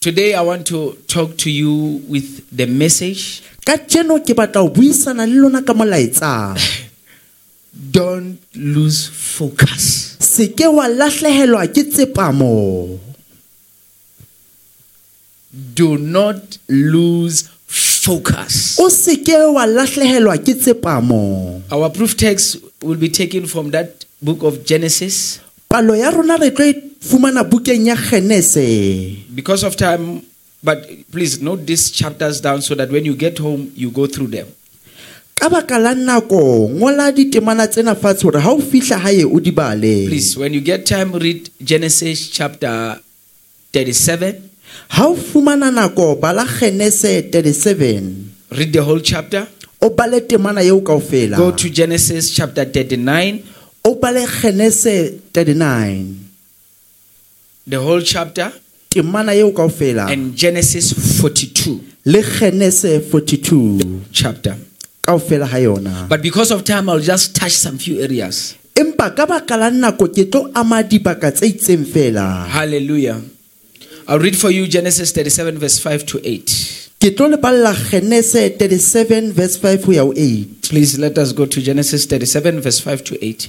Today, I want to talk to you with the message ka jeno ke batla ho buisana le lona ka molaetsa Don't lose focus. se ke wa lahlehelwa ke tsepamo Do not lose focus. o se ke wa lahlehelwa ke tsepamo Our proof text will be taken from that book of Genesis. palo ya rona re tlo e fumana bukeng ya kgenese Because of time, but please note these chapters down so that when you get home, you go through them. ka baka la nako ngola ditemana tsena fatshe hore ha o fihla hae o di bale Please, when you get time, read Genesis chapter 37. ha o fumana nako bala kgenese 37 Read the whole chapter. o bale temana eo kaofela Go to Genesis chapter 39, o bale kgenese 39 the whole chapter, temana kaofela and Genesis 42 le kgenese 42 chapter. kaofela ha yona But because of time, I'll just touch some few areas. empa ka baka la nako ke tlo ama dibaka tse itseng fela Hallelujah. I'll read for you Genesis 37, verse 5 to 8. ke tlo le balla 37 verse 5 ho ya ho 8 Please let us go to Genesis 37, verse 5 to 8.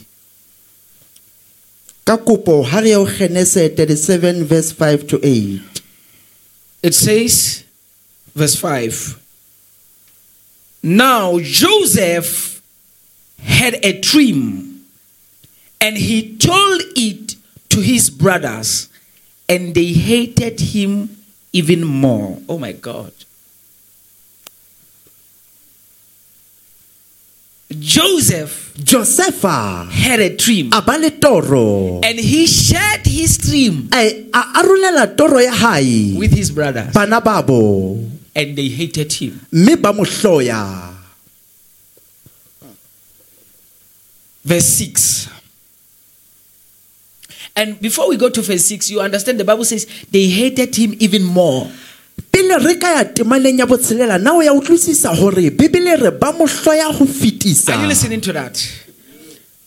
Ka ha re ya ho kgenese 37 verse 5 to 8 It says, verse 5 Now Joseph had a dream, and he told it to his brothers, and they hated him even more. Oh my God. Joseph josefa had a dream, a ba le toro and he shared his dream a a arolela toro ya hae with his brothers, bana and they hated him. mme ba mo hloya verse 6. And before we go to verse 6, you understand the Bible says they hated him even more. Re ka ya ya botshelela na o ya utlwisisa hore bebele re ba fetisa Are you listening to that?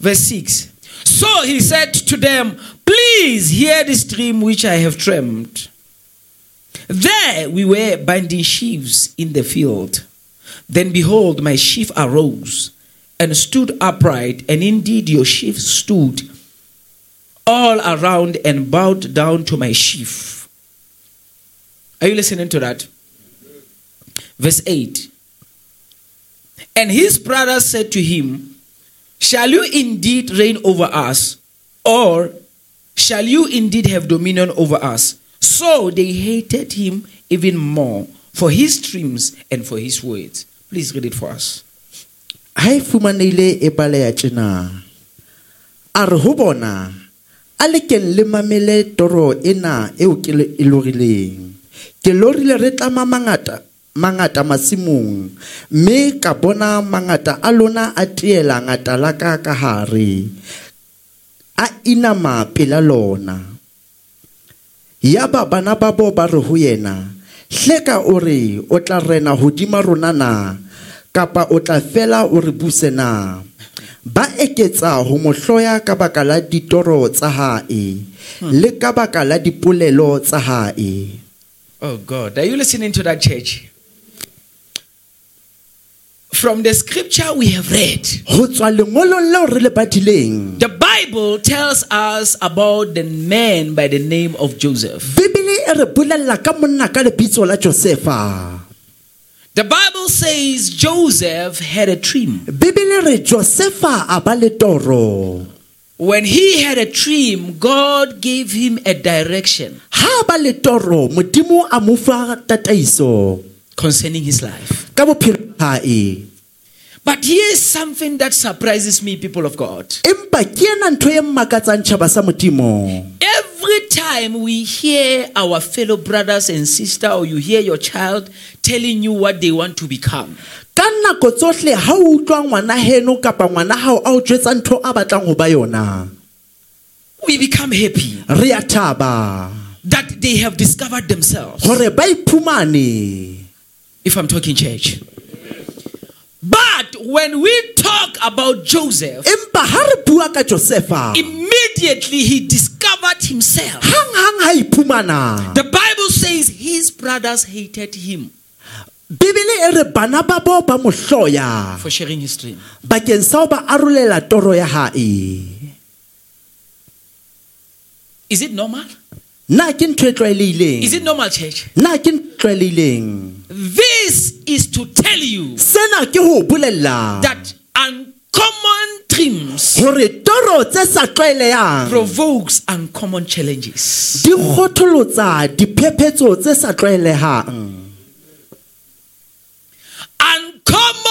Verse 6. So he said to them, Please hear this dream which I have dreamed. There we were binding sheaves in the field. Then behold, my sheaf arose and stood upright, and indeed your sheaf stood all around and bowed down to my sheaf. Are you listening to that? Verse 8. And his brothers said to him, Shall you indeed reign over us, or shall you indeed have dominion over us? So they hated him even more for his dreams and for his words. Please read it for us. ha e fumanehile e tjena ho bona a le mamele toro ena eo ke ke lorile re tlama mangata mangata masimong. Mme ka bona mangata a lona a tiela ngata la ka ka hare. A inama pela lona. Yaba bana ba bo ba re ho yena hleka o re o tla rena hodima rona na kapa o tla fela o re buse na. Ba eketsa ho mo hloya ka baka la ditoro tsa hae le ka baka la dipolelo tsa hae Oh God, are you listening to that church? From the scripture we have read, ho tswa lengolong leo re le badileng the Bible tells us about the man by the name of Joseph. bibele re bolella ka monna ka lebitso la josefa The Bible says Joseph had a dream. When he had a dream, God gave him a direction ha ba le toro modimo a mo fa concerning his life. Ka bophelo ba hae But here's something that surprises me, people of God. empa ke ena ntho mmakatsang tjhaba sa modimo Every time we hear our fellow brothers and sisters, or you hear your child telling you what they want to become, ka nako tsohle ha o utlwa ngwana heno kapa ngwana hao a o jwetsa ntho a batlang ho ba yona we become happy re a thaba that they have discovered themselves. hore ba iphumane If I'm talking church. When we talk about Joseph, empa ha re bua ka josefa immediately he discovered himself. hanghang ha iphumana The Bible says his brothers hated him bibele re bana ba bo ba mo for sharing his dream. bakeng sa ba arolela toro ya hae Is it normal? Na ke ntho e tlwaelehileng Is it normal, church? na ke ntho e tlwaelehileng This is to tell you sena ke ho o bolella that uncommon dreams hore toro tse sa tlwaelehang provokes uncommon challenges. di kgotholotsa diphephetso tse sa tlwaelehang Uncommon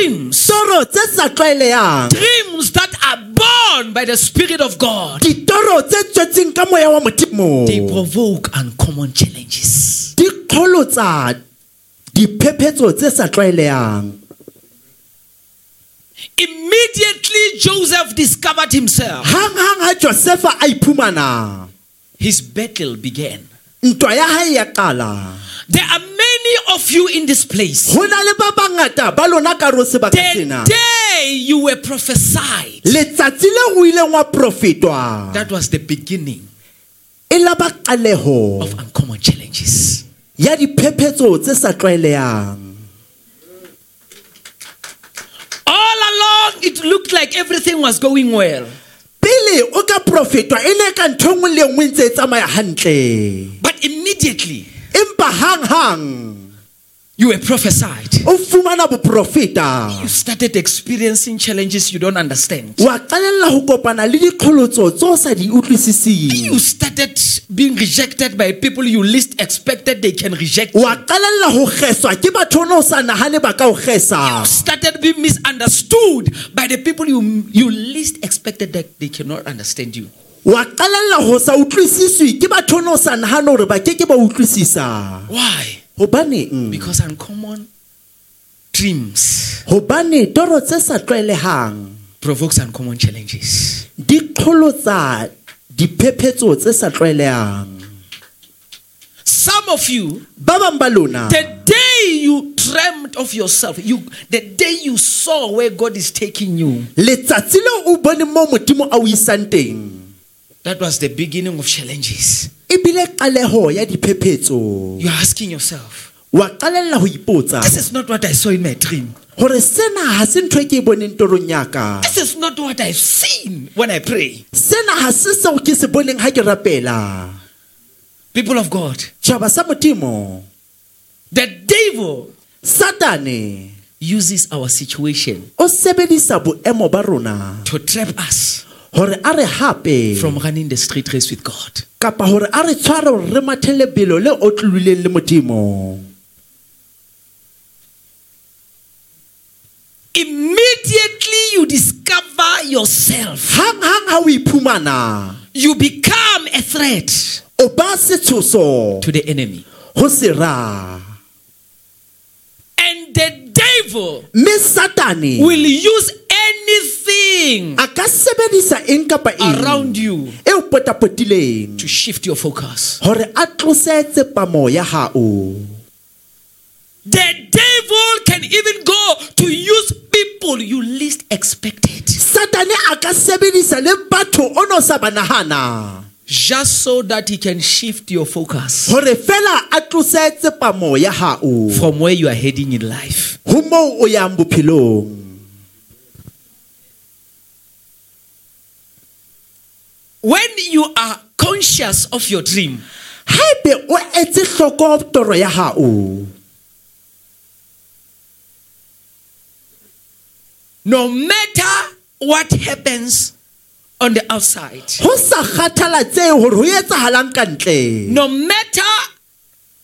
dreams, toro tse sa tlwaelehang. Dreams that are born by the Spirit of God, ditoro tse tswetseng ka moya wa modimo they provoke uncommon challenges. di kgolotsa diphephetso tse sa tlwaelehang. Immediately, Joseph discovered himself. hanghang ha josefa a iphumana. His battle began. ntwa ya hae ya There are many of you in this place. ho na le ba bangata ba lona ka ro sebaka The day you were prophesied, letsatsi le o ileng wa profetwa that was the beginning la ba qaleho of uncommon challenges. ya diphephetso tse sa tlwaelehang All along, it looked like everything was going well. pele o ka profetwa e ne ka ntho engwe le engwe e ntse e tsamaya hantle But immediately, empa hanghang you were prophesied. o fumana boprofeta You started experiencing challenges you don't understand. wa qalella ho kopana le diqholotso tse sa di utlwisising You started being rejected by people you least expected they can reject you. wa qalella ho kgeswa ke batho o ne o sa nahane ba ka started being misunderstood by the people you, you least expected that they cannot understand you. Wa qalella ho sa utlwisiswe ke batho o ne o sa hore ba ke ke ba utlwisisa Why? hobaneng mm. Because uncommon dreams hobane toro tse sa tlwaelehang provokes uncommon challenges. di qholotsa diphephetso tse sa tlwaelehang Some of you, ba bang ba lona the day you dreamt of yourself, you the day you saw where God is taking you, letsatsi leo o bone mo modimo a o isang teng that was the beginning of challenges. ebile qaleho ya diphephetso You're asking yourself, wa qalella ho ipotsa this is not what I saw in my dream. hore sena ha se ntho e ke e boneng torong ya ka This is not what I've seen when I pray. sena ha se seo ke se boneng ha ke rapela People of God, tjhaba sa modimo the devil satane uses our situation o sebedisa boemo ba rona to trap us a re hape. From running the street race with God. kapa hore a re tshware re mathe lebelo le otlolileng le modimo. Immediately you discover yourself, o iphumana. You become a threat. O ba setshoso to the enemy. And the devil mme satane will use anything a ka sebedisa eng kapa eng around you to shift your focus. hore a tlose tsepamo ya hao. The devil can even go to use people you least expected. Satane a ka sebedisa le batho o no sa ba nahana. Just so that he can shift your focus hore fela a tlose ya hao. from where you are heading in life. ho moo o yang bophelong When you are conscious of your dream, haebe o etse hloko toro ya hao. no matter what happens on the outside, ho sa kgathalatsehe hore ho etsahalang ka ntle. no matter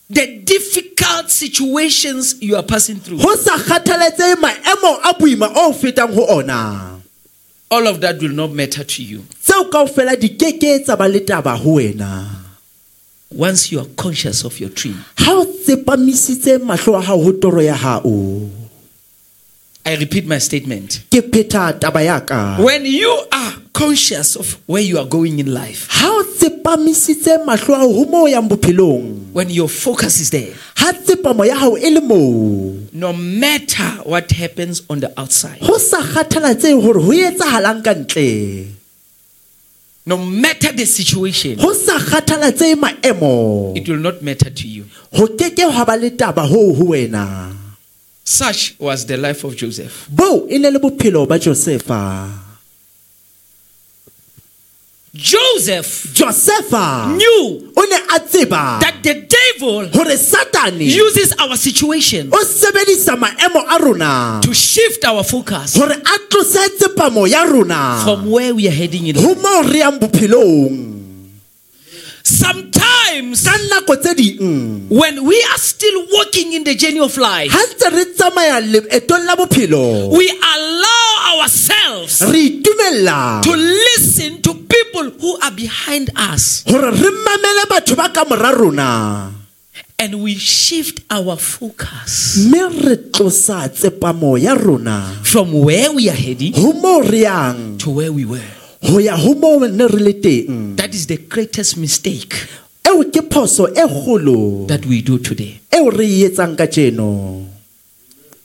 the difficult situations you are passing through, ho sa kgathalatsehe maemo a boima o fetang ho ona all of that will not matter to you tseo kaofela di keke tsa ba le taba ho wena once you are conscious of your dream. ha o tsepamisitse mahlo a hao ho toro ya hao I repeat my statement. ke phetha taba ya ka When you conscious of where you are going in life, ha o tsepamisitse mahlo a ho moo o yang bophelong. When your focus is there, ha tsepamo ya hao e le moo. No matter what happens on the outside, ho sa kgathalatsehe hore ho etsahalang ka ntle. No matter the situation, ho sa kgathalatsehe maemo. It will not matter to you. ho keke hwa ba le taba hoo ho wena. Such was the life of Joseph. boo e ne le bophelo ba josefa Joseph josefa knew o ne a tseba that the devil hore satane uses our situation o sebedisa maemo a rona to shift our focus hore a tlose tsepamo ya rona from where we are heading in ho life. moo re yang bophelong Sometimes, ka nako tse ding when we are still walking in the journey of life, ha ntse re tsamaya leetong la bophelo we allow ourselves to listen to people who are behind us. hore re mamele batho ba ka mora rona. And we shift our focus mme re tlosa tsepamo ya rona. from where we are heading ho moo re yang. to where we were. ho ya ho moo ne re le teng. That is the greatest mistake eo ke phoso e kgolo that we do today. eo re e etsang ka tjeno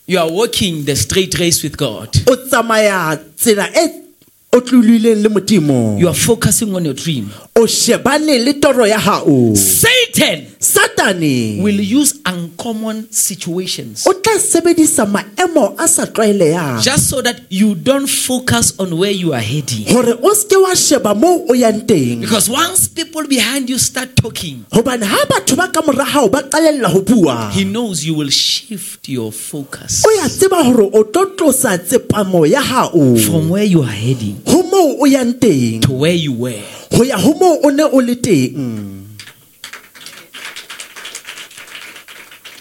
You are walking the straight race with God. o tsamaya tsela e o tlolileng le modimo. You are focusing on your dream. o shebane le toro ya hao. Satan satane will use uncommon situations o tla sebedisa maemo a sa tlwaelehang just so that you don't focus on where you are heading. hore o seke wa sheba moo o yang teng. Because once people behind you start talking, hobane ha batho ba ka mora hao ba qalella ho bua he knows you will shift your focus o ya tseba hore o tlo tlosa tsepamo ya hao. from where you are heading ho moo o yang teng. To where you were. ho ya ho moo o ne o le teng.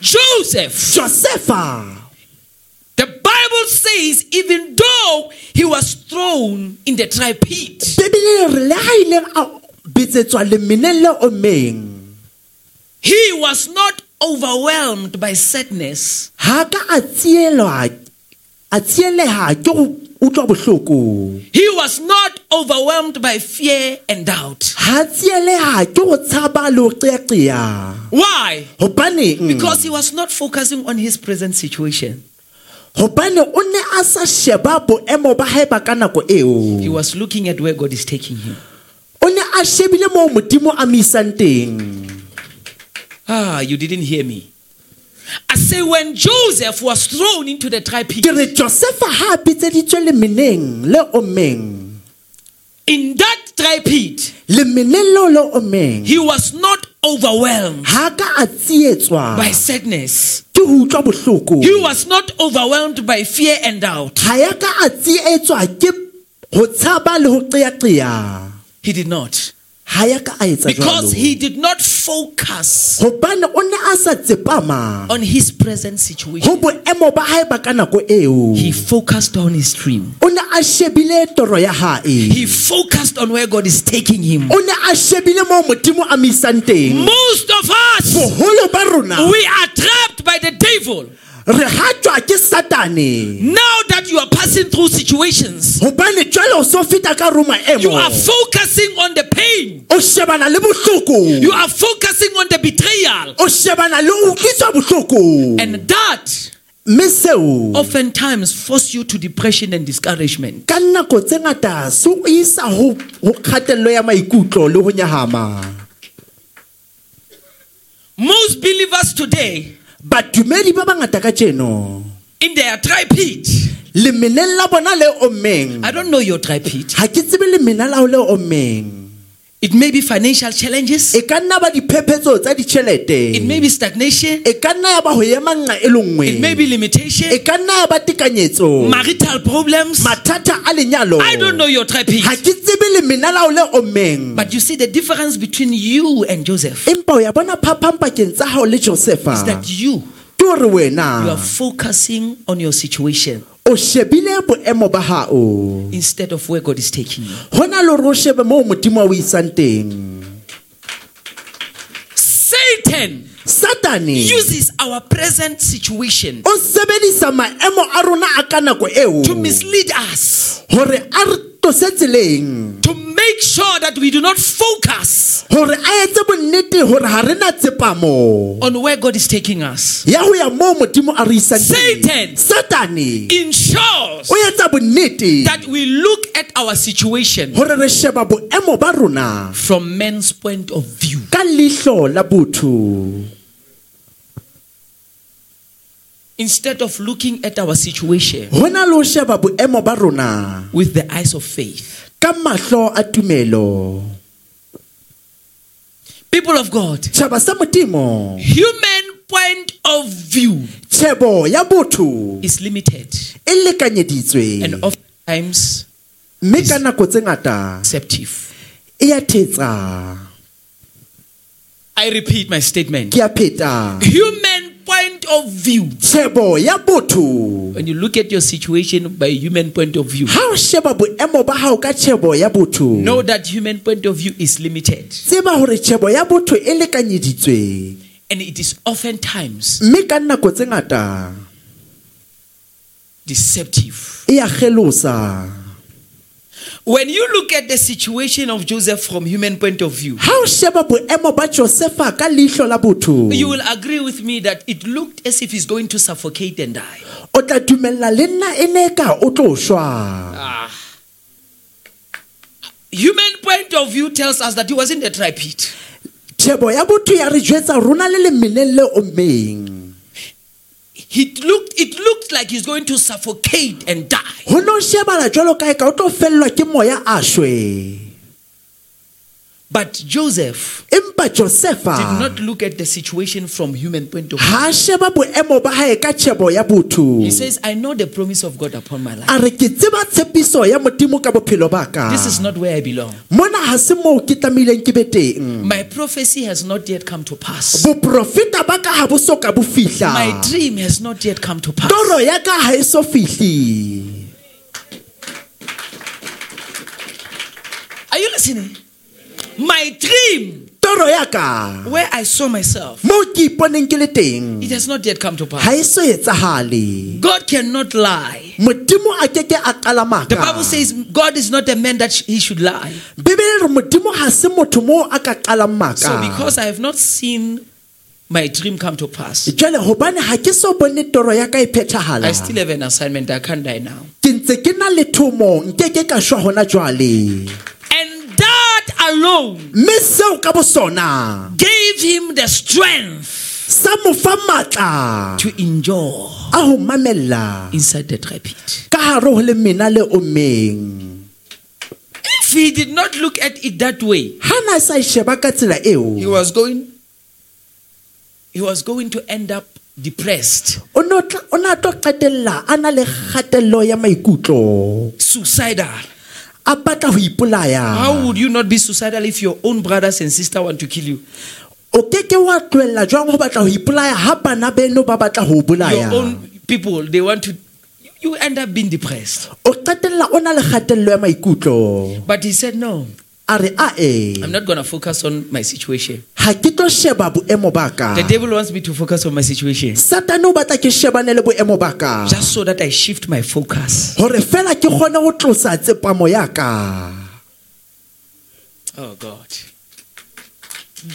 Joseph, josefa. The Bible says, even though he was thrown in the dry pit, bebele re le ha ile a bitsetswa lemeneng le ommeng he was not overwhelmed by sadness. ha ka a tsielwa a tsieleha ke go utlwa bohloko He was not overwhelmed by fear and doubt. ha tsieleha ke go tshaba le go qeaqea Why? Because he was not focusing on his present situation. hobane o ne a sa sheba boemo ba hae ba ka nako He was looking at where God is taking him. o ne a shebile moo modimo a mo isang teng Ah, you didn't hear me. I say, when Joseph was thrown into the dry pit, ke re josefa ha a bitseditswe lemeneng le ommeng in that dry pit, lemeneng leo le ommeng he was not overwhelmed ha ka a tsietswa by sadness. ke ho utlwa bohloko He was not overwhelmed by fear and doubt. ha ya ka a tsietswa ke ho tshaba le ho qeaqea He did not. Ha ya ka a etsa Because he did not focus hobane o ne a sa tsepama on his present situation. ho boemo ba hae ba ka nako eo He focused on his dream. o ne a shebile toro ya hae He focused on where God is taking him. o ne a shebile moo modimo a mo isang teng Most of us, boholo ba rona we are trapped by the devil. Re hatjwa ke satane Now that you are passing through situations, hobane jwale o so feta ka ro you are focusing on the pain. o shebana le bohloko You are focusing on the betrayal. o shebana le ho utlwiswa bohloko And that oftentimes force you to depression and discouragement. ka nako tse ngata se o isa ho ho kgatello ya maikutlo le ho nyahama Most believers today, badumedi ba bangata ka tjeno in their dry pit, lemeneng la bona le ommeng I don't know your dry pit. ha ke tsebe lemena la ho le It may be financial challenges, e ka nna ba diphephetso tsa ditjhelete. It may be stagnation, e ka nna ya ba ho ema nqa e le nngwe. It may be limitation, e ka nna ya ba tekanyetso. Marital problems. mathata a lenyalo. I don't know your dry pit. ke tsebe lemena la le ommeng. But you see the difference between you and Joseph. Empa o ya bona phapang pakeng tsa hao le josefa. Is that you you are focusing on your situation. O shebile boemo ba hao. Instead of where God is taking you. ho na le hore o shebe moo modimo a o isang teng. Satan satane uses our present situation o sebedisa maemo a rona a ka nako eo to mislead us. hore a re tlose tseleng. To make sure that we do not focus hore a etse bonnete hore ha re na tsepamo on where God is taking us. ya ho ya moo modimo a re. Satan. satane Ensures o etsa bonnete that we look at our situation hore re sheba boemo ba rona from men's point of view. Instead of looking at our situation ho na le ho sheba boemo ba rona with the eyes of faith. Ka mahlo a tumelo. People of God, tšhaba sa modimo. Human point of view tšhebo ya botho is limited. e lekanyeditswe. And oftentimes mme ka nako tse ngata e a thetsa. I repeat my statement. ke a pheta. Human point of view. When you look at your situation by human point of view, ha o sheba ba hao ka tšhebo know that human point of view is limited. Tseba hore tšhebo ya botho and it is oftentimes mme ka nako tse ngata deceptive. When you look at the situation of Joseph from human point of view, ha o sheba boemo ba josefa ka leihlo la botho you will agree with me that it looked as if he's going to suffocate and die. o tla dumella le nna ne o tlo shwa Ah. Human point of view tells us that he was in the dry pit. He looked, it looked like he's going to suffocate and die. But Joseph did not look at the situation from human point of view. ha a sheba boemo ba hae ka tšhebo ya botho He says, I know the promise of God upon my life. a re ke tseba tshepiso ya modimo ka bophelo ba ka This is not where I belong. mona ha se moo ke tlamehileng ke be teng My prophecy has not yet come to pass. boprofeta ba ka ha bo so ka bo fihla My dream has not yet come to pass. toro ya ka ha so fihle Are you listening? My dream, toro ya ka where I saw myself, moo ke iponeng ke le teng it has not yet come to ha pass. e so etsagale God cannot lie. modimo a ke ke a qala The Bible says God is not a man that he should lie. bebele re modimo ha se motho moo a ka qalang maka So because I have not seen my dream come to pass, jwale hobane ha ke so bone toro ya ka phethahala I still have an assignment. I can't die now. Alone. Mme seo gave him the strength sa mo fa matla. to endure a ho mamella. inside the dry ka hare ho le mena le ommeng If he did not look at it that way, ha na sa sheba ka tsela he was going he was going to end up depressed, o no tla- o na tlo qetella a le kgatello ya maikutlo. Suicidal. How would you not be suicidal if your own brothers and sisters want to kill you? o ke ke wa tlohella jwang ho batla ho ipolaya ha bana beno ba batla ho o Your own people, they want to you end up being depressed. o qetella o na le kgatello ya maikutlo But he said, No, a re a I'm not gonna focus on my situation. ha ke tlo sheba boemo ba ka The devil wants me to focus on my situation. satane o batla ke shebane le boemo ba ka Just so that I shift my focus. hore fela ke kgone ho tlosa tsepamo ya ka Oh God.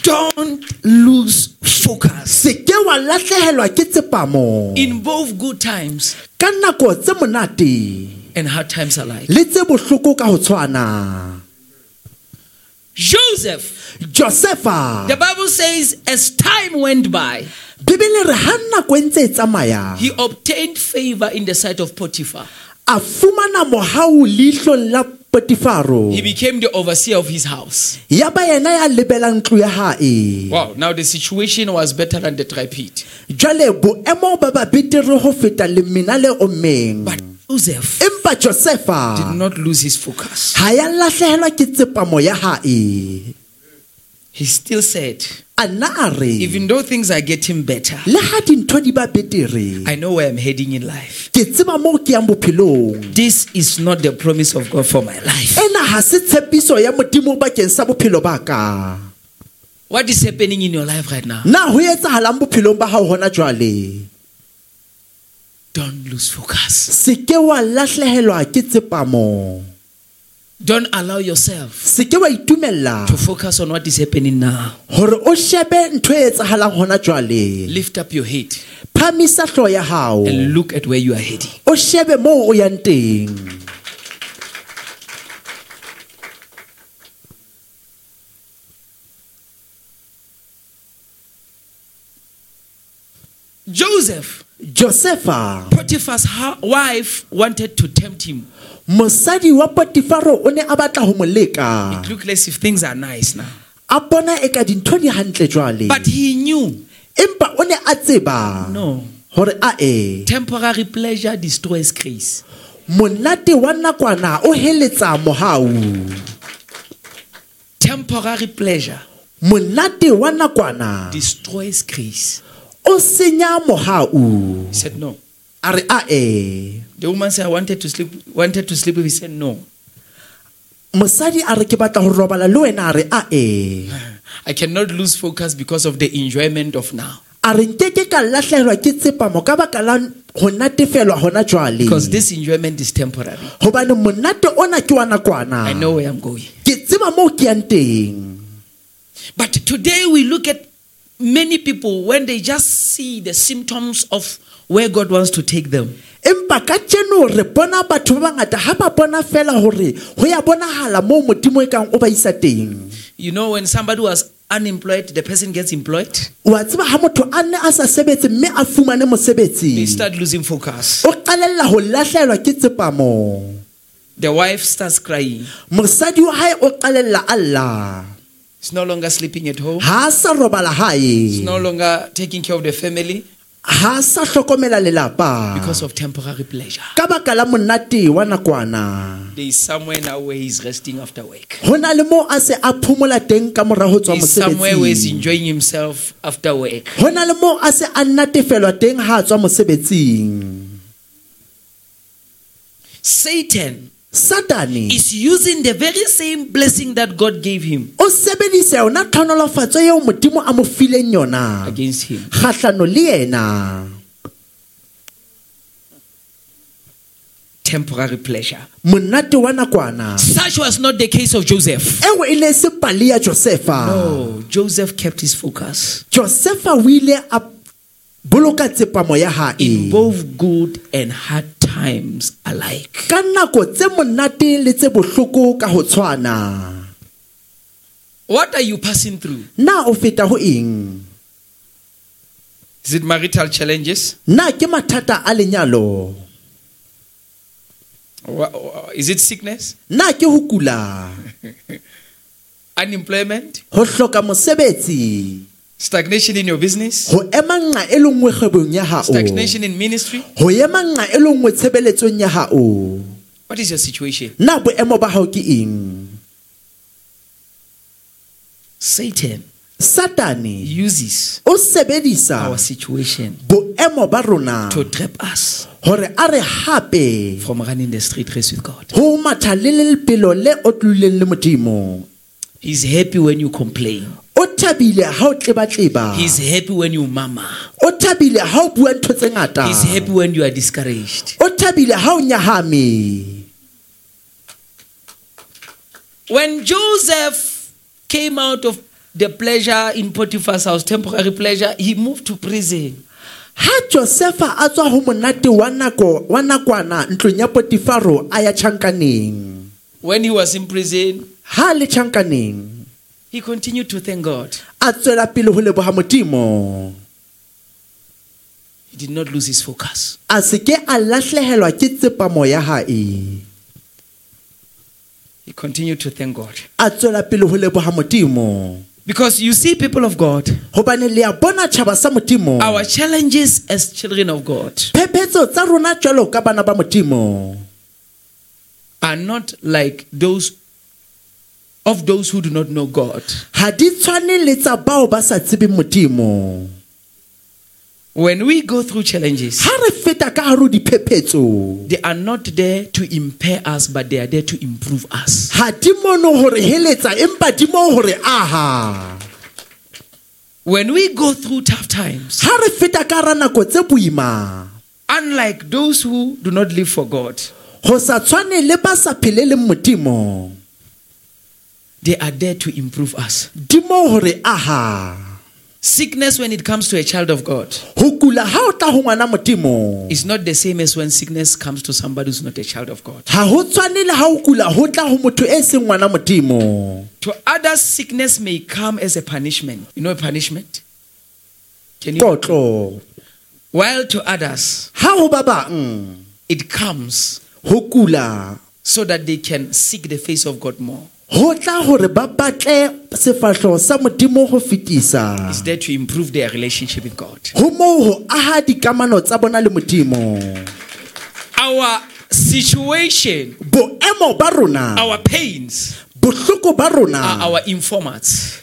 Don't lose focus. se ke wa lahlehelwa ke tsepamo In both good times ka nako tse and hard times alike. le tse bohloko ka ho tshwana Joseph, josefa the Bible says, as time went by, bibele re ha nako ntse tsamaya he obtained favor in the sight of Potiphar. a fumana mohau leihlong la potifaro He became the overseer of his house. ya ba yena ya lebelang ntlo ya hae Wow, now the situation was better than the dry pit. jwale boemo ba ba betere ho feta lemena le ommeng But Joseph empa did not lose his focus. ha ya lahlehelwa ke tsepamo ya hae He still said, a nna a re even though things are getting better, le ha dintho di ba betere I know where I'm heading in life. ke tseba moo ke yang bophelong This is not the promise of God for my life. ena ha se tshepiso ya modimo bakeng sa bophelo ba ka What is happening in your life right now? na ho etsahalang bophelong ba hao hona jwale Don't lose focus. se ke wa lahlehelwa ke tsepamo Don't allow yourself se ke wa itumella to focus on what is happening now. hore o shebe ntho e etsahalang hona jwale Lift up your head phamisa hlooho ya hao and look at where you are heading. o shebe moo o yang teng Joseph, josefa Potiphar's wife, wanted to tempt him. mosadi wa potifaro o ne a batla ho mo leka It looked as if things are nice now. a bona eka dintho di hantle jwale But he knew empa o ne a tseba no, hore a e temporary pleasure destroys grace. monate wa nakwana o heletsa mohau Temporary pleasure monate wa nakwana destroys grace. O senya mohau He said no. a re a e The woman said, I wanted to sleep, wanted to sleep with. He said no. mosadi a re ke batla ho robala le wena a re a I cannot lose focus because of the enjoyment of now. a re nkeke ka lahlehelwa ke tsepamo ka baka la ho natefelwa jwale Because this enjoyment is temporary. hobane monate ona ke wa nakwana I know where I'm going. ke tseba moo ke yang teng But today we look at many people when they just see the symptoms of where God wants to take them. empa ka re bona batho ba bangata ha ba bona fela hore ho ya bonahala moo modimo e kang o ba isa teng You know, when somebody was unemployed, the person gets employed, wa tseba ha motho a ne a sa sebetse mme a fumane they mosebetsi start losing focus. o qalella ho lahlehelwa ke tsepamo The wife starts crying. mosadi wa hae o qalella a lla He's no longer sleeping at home. ha sa robala He's hae no longer taking care of the family ha sa hlokomela lelapa because of temporary pleasure. ka baka la monate wa nakwana There is somewhere now where he's resting after work. ho na le moo a se a phomola teng ka mora ho tswa He's somewhere where he's mosebetsing enjoying himself after work. ho na le moo a se a natefelwa teng ha a tswa mosebetsing Satan satane is using the very same blessing that God gave him o sebedisa yona tlhonolofatso eo modimo a mo fileng yona against him. kgahlano le yena Temporary pleasure. monate wa nakwana Such was not the case of Joseph. eo ne ya josefa No, Joseph kept his focus josefa in both good and hard times alike. ka nako tse monate le tse bohloko ka ho tshwana What are you passing through? na o feta ho eng Is it marital challenges? na ke mathata a lenyalo Wha- wha- Is it sickness? na ke ho kula Unemployment? ho hloka mosebetsi Stagnation in your business. Ho ema nqa e lengwe kgwebong ya hao. Stagnation in ministry. Ho ema nqa e lengwe tshebeletsong ya hao. What is your situation? Na boemo ba hao ke eng? Satan satane uses o sebedisa our situation boemo ba rona to trap us hore a re hape from running the street race with God. Ho matha le le pelo le o tluleng le modimo. He's happy when you complain. O thabile ha o tlebatleba He's happy when you murmur. o thabile ha o bua ntho tse ngata He's happy when you are discouraged. o thabile ha o nyahame When Joseph came out of the pleasure in Potiphar's house, temporary pleasure, he moved to prison. ha josefa a tswa ho monate wa nakwana ntlong ya potifaro a ya tjhankaneng When he was in prison, ha le tjhankaneng he continued to thank God. a tswela pele ho leboha modimo He did not lose his focus. a se ke a lahlehelwa ke tsepamo ya hae He continued to thank God. a tswela pele ho leboha modimo Because you see, people of God, hobane le a bona tjhaba sa modimo our challenges as children of God phephetso tsa rona jwalo ka bana ba modimo are not like those of those who do not know God. ha di tshwane le tsa bao ba sa tsebeng modimo When we go through challenges, ha re feta ka hare ho diphephetso they are not there to impair us, but they are there to improve us. ha di mono hore heletsa empa di mo hore aha When we go through tough times, ha re feta ka hara nako tse boima unlike those who do not live for God, go sa tshwane le ba sa pheleleng modimo they are there to improve us. Sickness, when it comes to a child of God, go kula ga o tla go ngwana modimo is not the same as when sickness comes to somebody who's not a child of God. ga go tshwane le ga o kula go tla go motho seng ngwana To others, sickness may come as a punishment. You know a punishment? Can you? While to others, ga go ba it comes so that they can seek the face of God more. Go tla gore ba batle sefatlho sa modimo go fetisa there to improve their relationship with God. go moo go aga dikamano tsa bona le modimo Our situation, boemo ba rona our pains, bohloko ba rona our informants.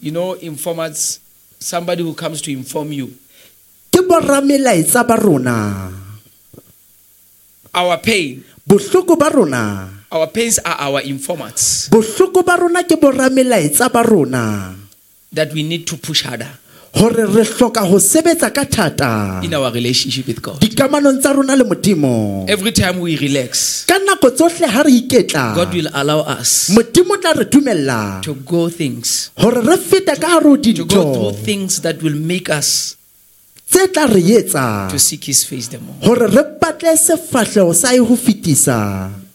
You know, informants, somebody who comes to inform you. ke borramelaetsa ba rona Our pain, bohloko ba rona our pains are our informants. Bohloko ba rona ke borramelaetsa ba rona. That we need to push harder. Re hloka sebetsa ka thata. In our relationship with God. dikamanong tsa rona le modimo. Every time we relax, ka nako tsohle re iketla God will allow us modimo o tla re dumella. to go things, re fete ka ho to go through things that will make us tse tla re etsa. to seek His face the more. re batle sa go fetisa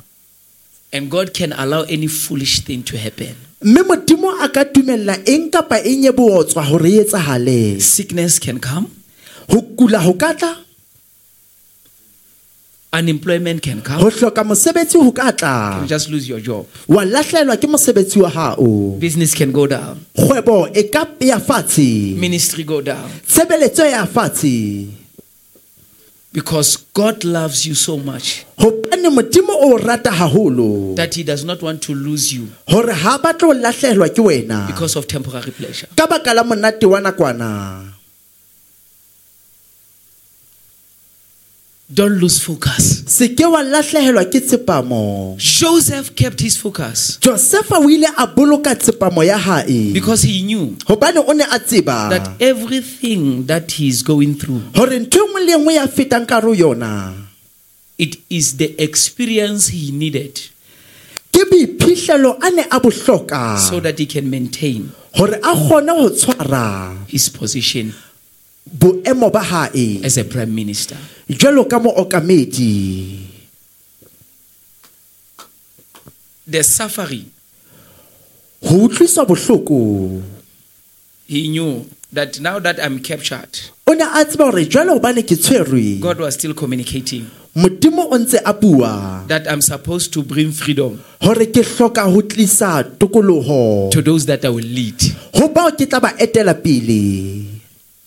And God can allow any foolish thing to happen. mme modimo a ka dumella eng kapa eng ye bootswa gore e etsagale Sickness can come, go kula go ka tla? Unemployment can come, hloka mosebetsi go ka you tla just lose your job. wa latlhelwa ke mosebetsi wa gao Business can go down, kgwebo e ka ya fatshe? Ministry go down. tshebeletso ya fatshe Because God loves you so much gopane modimo o rata gagolo that He does not want to lose you gore ga ba tlo latlhelwa ke wena. because of temporary pleasure. ka baka la monate wa nakwana Don't lose focus. se ke wa latlhegelwa ke tsepamo. Joseph kept his focus. Josefa o ile a boloka tsepamo ya gae because he knew gobane o ne a tseba. that everything that he is going through, gore ntho e nngwe le nngwe ya fetang ka ro yona. it is the experience he needed ke boiphihlelo a ne a bohloka so that he can maintain gore a kgone go tshwara his position. boemo ba gae as a prime minister. jalo ka mookamedi The suffering, go utlwiswa bohloko. He knew that now that I'm captured, o ne a tseba gore jalo gobane ke tshwerwe. God was still communicating modimo o ntse a bua. that I'm supposed to bring freedom gore ke hloka go tlisa tokologo to those that I will lead.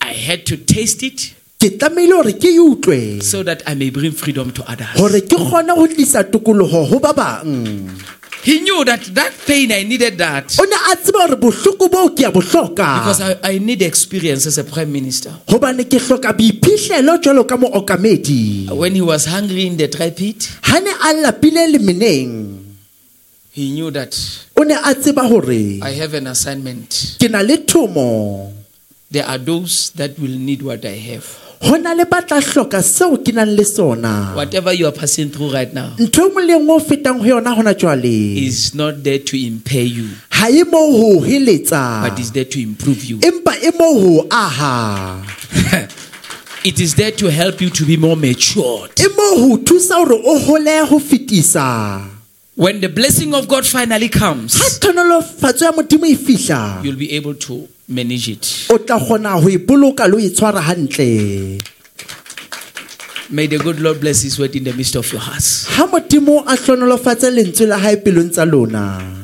I had to taste it ke tlamehile gore ke utlwe so that I may bring freedom to others. gore ke kgone go tlisa tokologo go ba bang He knew that that pain, I needed that o ne a tseba gore bohloko boo ke a bohloka because I, I need experience as a prime minister. gobane ke hloka boiphihlelo jalo ka mookamedi When he was hungry in the dry pit, ga ne a lapile lemeneng he knew that o ne a tseba gore I have an assignment. ke na le thomo There are those that will need what I have. go na le ba tla hloka seo ke nang le sona Whatever you are passing through right now ntho nngwe le nngwe o fetang go yona gona jwale is not there to impair you, ga mo go heletsa but is there to improve you. empa mo go aha It is there to help you to be more matured. mo go thusa gore o gole go fetisa When the blessing of God finally comes, thonolofatso ya modimo fitlha you'll be able to manage it. o tla kgona go e boloka le e tshwara gantle May the good Lord bless His word in the midst of your hearts. ga modimo a tlhonolofatse lentswe la gae pelong tsa lona